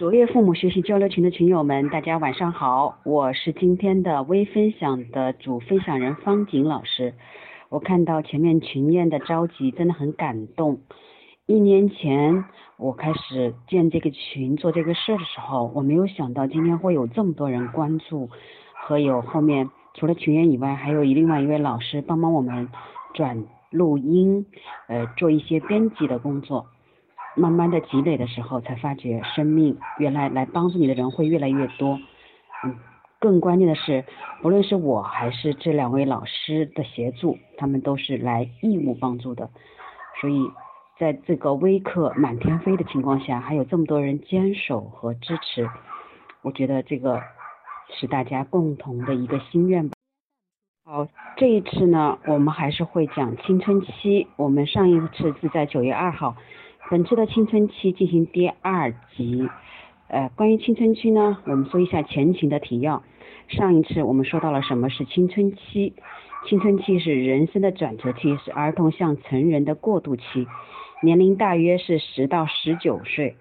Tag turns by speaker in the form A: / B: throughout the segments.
A: 卓越父母学习交流群的群友们，大家晚上好，我是今天的微分享的主分享人方景老师。我看到前面群燕的着急，真的很感动。一年前我开始建这个群做这个事的时候，我没有想到今天会有这么多人关注，和有后面除了群燕以外，还有另外一位老师帮忙我们转录音，呃，做一些编辑的工作。慢慢的积累的时候，才发觉生命原来来帮助你的人会越来越多。嗯，更关键的是，不论是我还是这两位老师的协助，他们都是来义务帮助的。所以，在这个微课满天飞的情况下，还有这么多人坚守和支持，我觉得这个是大家共同的一个心愿吧。好，这一次呢，我们还是会讲青春期。我们上一次是在九月二号。本次的青春期进行第二集，呃，关于青春期呢，我们说一下前情的提要。上一次我们说到了什么是青春期，青春期是人生的转折期，是儿童向成人的过渡期，年龄大约是十到十九岁。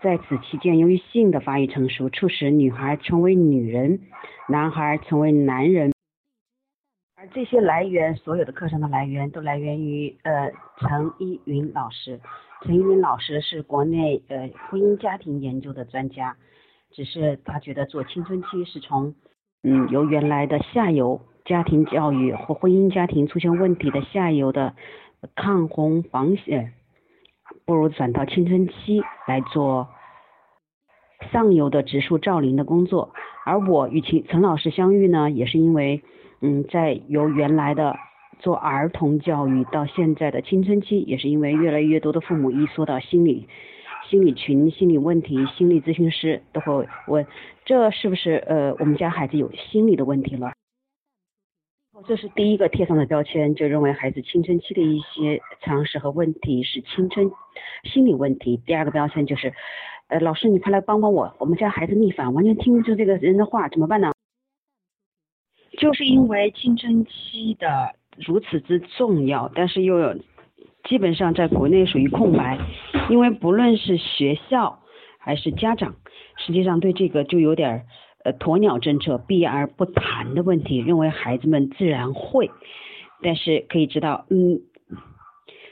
A: 在此期间，由于性的发育成熟，促使女孩成为女人，男孩成为男人。这些来源，所有的课程的来源，都来源于呃陈依云老师。陈云老师是国内呃婚姻家庭研究的专家，只是他觉得做青春期是从嗯由原来的下游家庭教育或婚姻家庭出现问题的下游的抗洪防险，不如转到青春期来做上游的植树造林的工作。而我与陈陈老师相遇呢，也是因为嗯在由原来的。做儿童教育到现在的青春期，也是因为越来越多的父母一说到心理、心理群、心理问题，心理咨询师都会问，这是不是呃我们家孩子有心理的问题了？这是第一个贴上的标签，就认为孩子青春期的一些常识和问题是青春心理问题。第二个标签就是，呃老师你快来帮帮我，我们家孩子逆反，完全听不进这个人的话，怎么办呢？就是因为青春期的。如此之重要，但是又有基本上在国内属于空白，因为不论是学校还是家长，实际上对这个就有点呃鸵鸟政策避而不谈的问题，认为孩子们自然会，但是可以知道，嗯，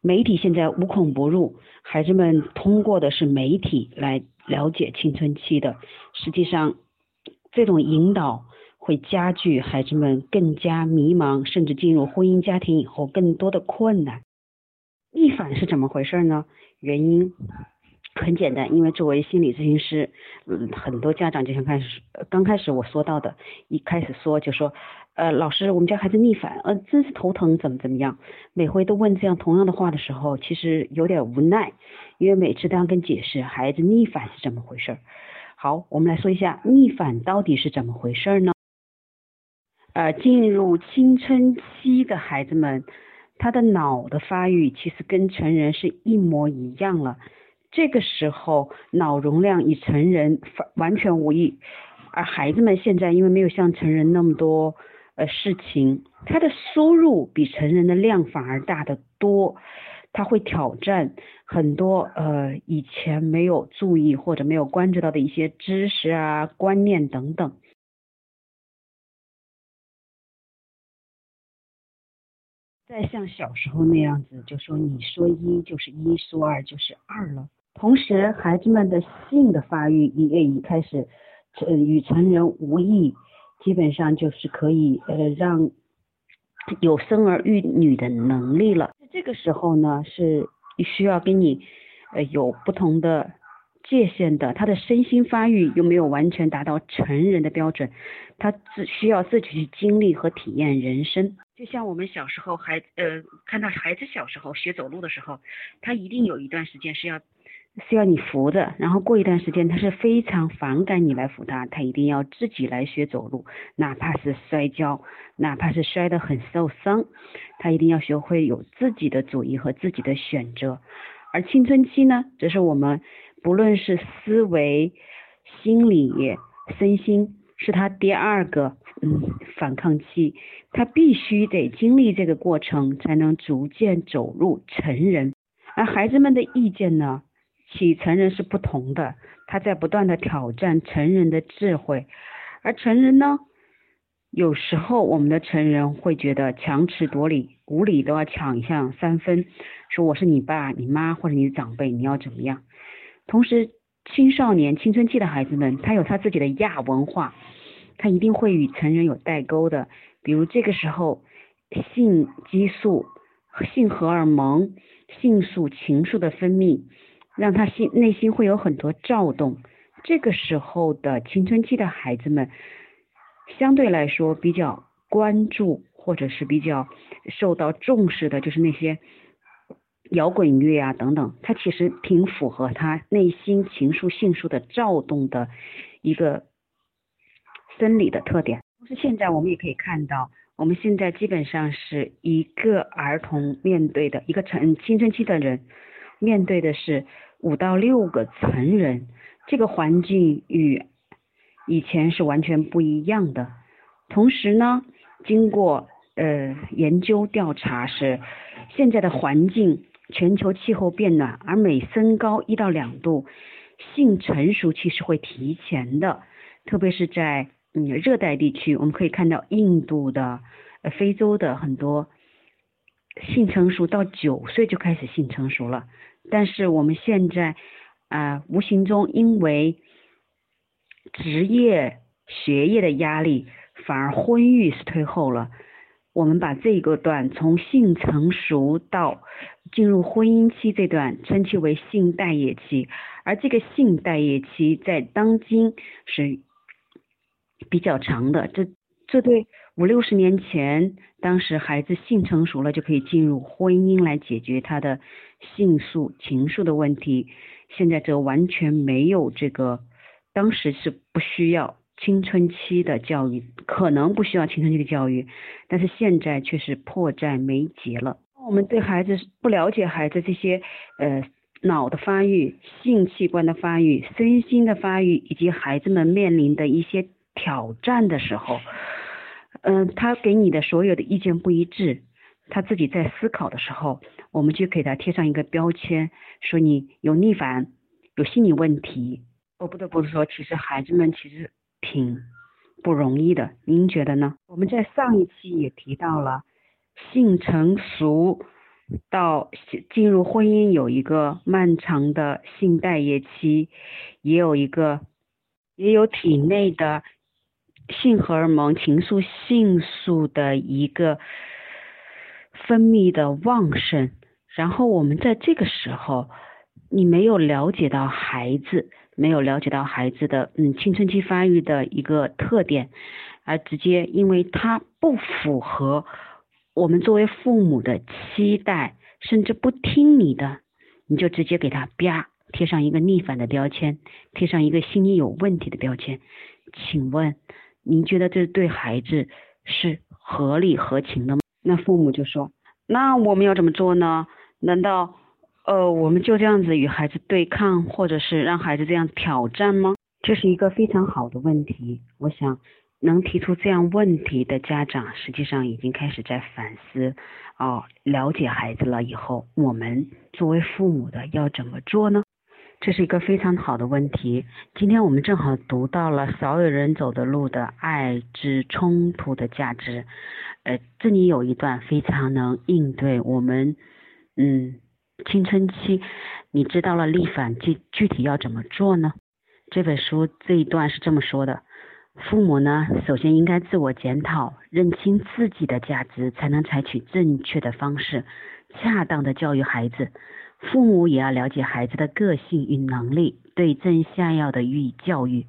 A: 媒体现在无孔不入，孩子们通过的是媒体来了解青春期的，实际上这种引导。会加剧孩子们更加迷茫，甚至进入婚姻家庭以后更多的困难。逆反是怎么回事呢？原因很简单，因为作为心理咨询师，嗯，很多家长就像开始刚开始我说到的，一开始说就说，呃，老师，我们家孩子逆反，呃，真是头疼，怎么怎么样？每回都问这样同样的话的时候，其实有点无奈，因为每次都要跟解释孩子逆反是怎么回事。好，我们来说一下逆反到底是怎么回事呢？呃，进入青春期的孩子们，他的脑的发育其实跟成人是一模一样了。这个时候脑容量与成人完全无异，而孩子们现在因为没有像成人那么多呃事情，他的输入比成人的量反而大得多。他会挑战很多呃以前没有注意或者没有关注到的一些知识啊、观念等等。再像小时候那样子，就说你说一就是一，说二就是二了。同时，孩子们的性的发育也已开始，呃，与成人无异，基本上就是可以呃让有生儿育女的能力了。这个时候呢，是需要跟你呃有不同的界限的。他的身心发育又没有完全达到成人的标准，他只需要自己去经历和体验人生。就像我们小时候孩呃看到孩子小时候学走路的时候，他一定有一段时间是要是要你扶的，然后过一段时间他是非常反感你来扶他，他一定要自己来学走路，哪怕是摔跤，哪怕是摔得很受伤，他一定要学会有自己的主意和自己的选择。而青春期呢，则是我们不论是思维、心理、身心，是他第二个。嗯，反抗期，他必须得经历这个过程，才能逐渐走入成人。而孩子们的意见呢，起成人是不同的，他在不断的挑战成人的智慧，而成人呢，有时候我们的成人会觉得强词夺理，无理都要抢一下三分，说我是你爸、你妈或者你的长辈，你要怎么样？同时，青少年青春期的孩子们，他有他自己的亚文化，他一定会与成人有代沟的，比如这个时候性激素、性荷尔蒙、性素、情愫的分泌。让他心内心会有很多躁动，这个时候的青春期的孩子们，相对来说比较关注或者是比较受到重视的，就是那些摇滚乐啊等等，它其实挺符合他内心情愫性愫的躁动的一个生理的特点。同时，现在我们也可以看到，我们现在基本上是一个儿童面对的一个成青春期的人。面对的是五到六个成人，这个环境与以前是完全不一样的。同时呢，经过呃研究调查是，现在的环境全球气候变暖，而每升高一到两度，性成熟期是会提前的。特别是在嗯热带地区，我们可以看到印度的、呃非洲的很多。性成熟到九岁就开始性成熟了，但是我们现在啊，无形中因为职业、学业的压力，反而婚育是退后了。我们把这个段从性成熟到进入婚姻期这段称其为性待业期，而这个性待业期在当今是比较长的。这这对。五六十年前，当时孩子性成熟了，就可以进入婚姻来解决他的性素情愫的问题。现在则完全没有这个，当时是不需要青春期的教育，可能不需要青春期的教育，但是现在却是迫在眉睫了。我们对孩子不了解孩子这些呃脑的发育、性器官的发育、身心的发育，以及孩子们面临的一些挑战的时候。嗯，他给你的所有的意见不一致，他自己在思考的时候，我们就给他贴上一个标签，说你有逆反，有心理问题。我不得不说，其实孩子们其实挺不容易的，您觉得呢？我们在上一期也提到了，性成熟到进入婚姻有一个漫长的性待业期，也有一个，也有体内的。性荷尔蒙、情愫、性素的一个分泌的旺盛，然后我们在这个时候，你没有了解到孩子，没有了解到孩子的嗯青春期发育的一个特点，而直接因为他不符合我们作为父母的期待，甚至不听你的，你就直接给他啪贴上一个逆反的标签，贴上一个心理有问题的标签，请问？您觉得这对孩子是合理合情的吗？那父母就说：“那我们要怎么做呢？难道呃我们就这样子与孩子对抗，或者是让孩子这样挑战吗？”这是一个非常好的问题。我想能提出这样问题的家长，实际上已经开始在反思哦，了解孩子了以后，我们作为父母的要怎么做呢？这是一个非常好的问题。今天我们正好读到了少有人走的路的爱之冲突的价值。呃，这里有一段非常能应对我们，嗯，青春期，你知道了逆反具具体要怎么做呢？这本书这一段是这么说的：父母呢，首先应该自我检讨，认清自己的价值，才能采取正确的方式，恰当的教育孩子。父母也要了解孩子的个性与能力，对症下药的予以教育，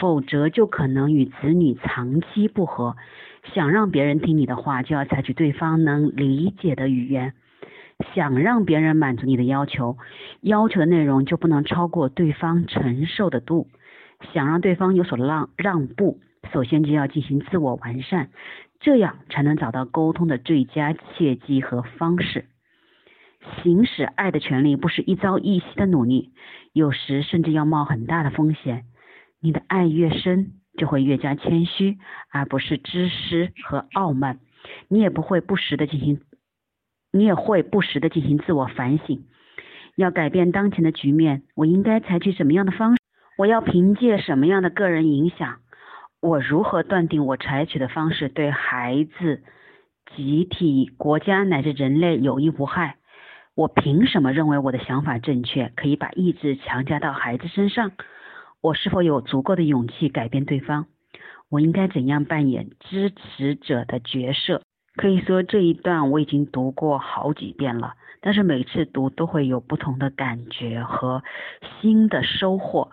A: 否则就可能与子女长期不和。想让别人听你的话，就要采取对方能理解的语言；想让别人满足你的要求，要求的内容就不能超过对方承受的度。想让对方有所让让步，首先就要进行自我完善，这样才能找到沟通的最佳契机和方式。行使爱的权利不是一朝一夕的努力，有时甚至要冒很大的风险。你的爱越深，就会越加谦虚，而不是自私和傲慢。你也不会不时的进行，你也会不时的进行自我反省。要改变当前的局面，我应该采取什么样的方式？我要凭借什么样的个人影响？我如何断定我采取的方式对孩子、集体、国家乃至人类有益无害？我凭什么认为我的想法正确，可以把意志强加到孩子身上？我是否有足够的勇气改变对方？我应该怎样扮演支持者的角色？可以说这一段我已经读过好几遍了，但是每次读都会有不同的感觉和新的收获。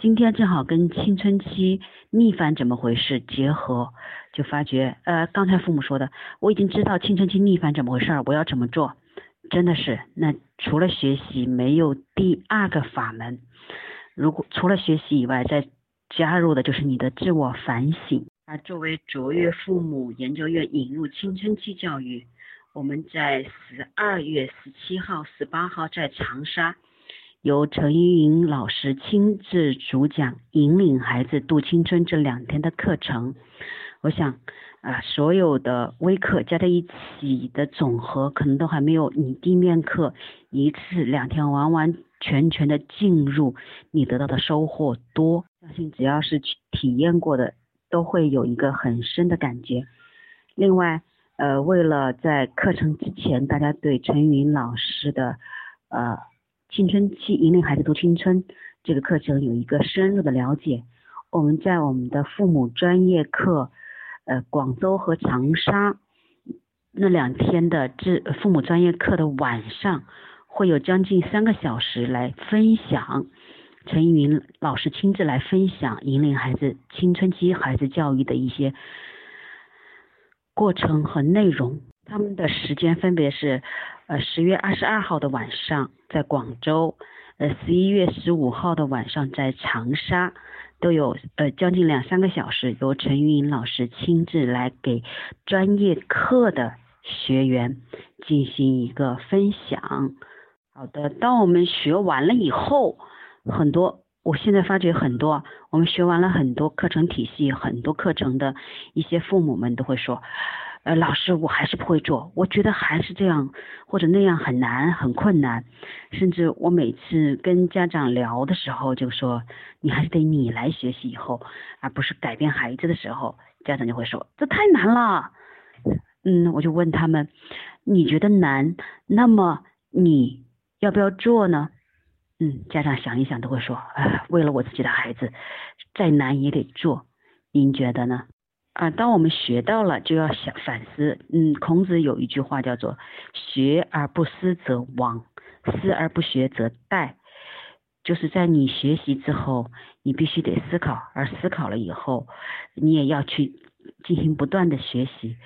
A: 今天正好跟青春期逆反怎么回事结合，就发觉，呃，刚才父母说的，我已经知道青春期逆反怎么回事，我要怎么做？真的是，那除了学习没有第二个法门。如果除了学习以外，再加入的就是你的自我反省。那，作为卓越父母研究院引入青春期教育，我们在十二月十七号、十八号在长沙，由陈依云老师亲自主讲，引领孩子度青春这两天的课程。我想。啊，所有的微课加在一起的总和，可能都还没有你地面课一次两天完完全全的进入，你得到的收获多。相信只要是去体验过的，都会有一个很深的感觉。另外，呃，为了在课程之前，大家对陈云老师的呃青春期引领孩子读青春这个课程有一个深入的了解，我们在我们的父母专业课。呃，广州和长沙那两天的智父母专业课的晚上，会有将近三个小时来分享，陈云老师亲自来分享引领孩子青春期孩子教育的一些过程和内容。他们的时间分别是，呃，十月二十二号的晚上在广州，呃，十一月十五号的晚上在长沙。都有呃将近两三个小时，由陈玉英老师亲自来给专业课的学员进行一个分享。好的，当我们学完了以后，很多我现在发觉很多，我们学完了很多课程体系，很多课程的一些父母们都会说。呃，老师，我还是不会做，我觉得还是这样或者那样很难很困难，甚至我每次跟家长聊的时候就说，你还是得你来学习以后，而不是改变孩子的时候，家长就会说这太难了。嗯，我就问他们，你觉得难，那么你要不要做呢？嗯，家长想一想都会说，哎，为了我自己的孩子，再难也得做。您觉得呢？啊，当我们学到了，就要想反思。嗯，孔子有一句话叫做“学而不思则罔，思而不学则殆”，就是在你学习之后，你必须得思考，而思考了以后，你也要去进行不断的学习。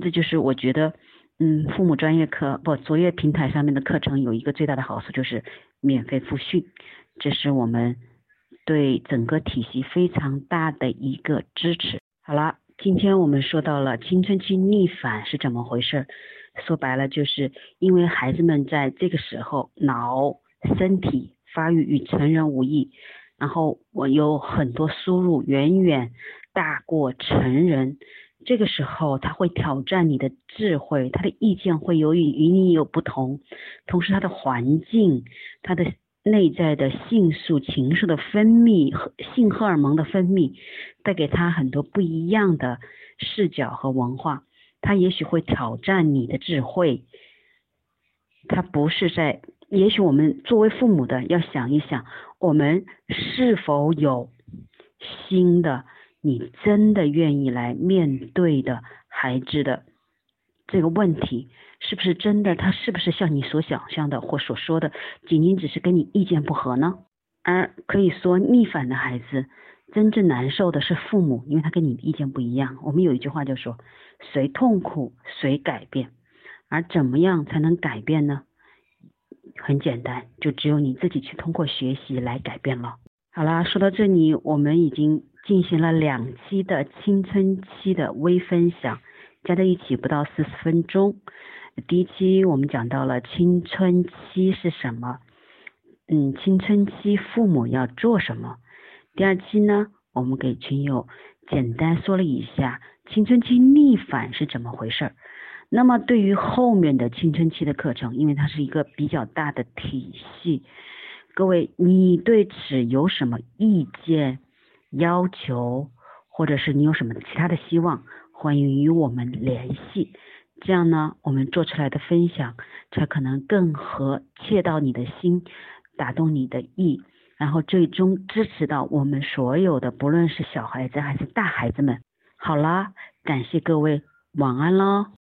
A: 这就是我觉得，嗯，父母专业课不卓越平台上面的课程有一个最大的好处，就是免费复训，这是我们对整个体系非常大的一个支持。好了，今天我们说到了青春期逆反是怎么回事？说白了，就是因为孩子们在这个时候脑、身体发育与成人无异，然后我有很多输入远远大过成人，这个时候他会挑战你的智慧，他的意见会由于与你有不同，同时他的环境，他的。内在的性素、情素的分泌和性荷尔蒙的分泌，带给他很多不一样的视角和文化。他也许会挑战你的智慧。他不是在，也许我们作为父母的要想一想，我们是否有新的，你真的愿意来面对的孩子的这个问题。是不是真的？他是不是像你所想象的或所说的，仅仅只是跟你意见不合呢？而可以说逆反的孩子，真正难受的是父母，因为他跟你的意见不一样。我们有一句话就说，谁痛苦谁改变。而怎么样才能改变呢？很简单，就只有你自己去通过学习来改变了。好啦，说到这里，我们已经进行了两期的青春期的微分享，加在一起不到四十分钟。第一期我们讲到了青春期是什么，嗯，青春期父母要做什么。第二期呢，我们给群友简单说了一下青春期逆反是怎么回事儿。那么对于后面的青春期的课程，因为它是一个比较大的体系，各位你对此有什么意见、要求，或者是你有什么其他的希望，欢迎与我们联系。这样呢，我们做出来的分享才可能更合切到你的心，打动你的意，然后最终支持到我们所有的，不论是小孩子还是大孩子们。好啦，感谢各位，晚安喽。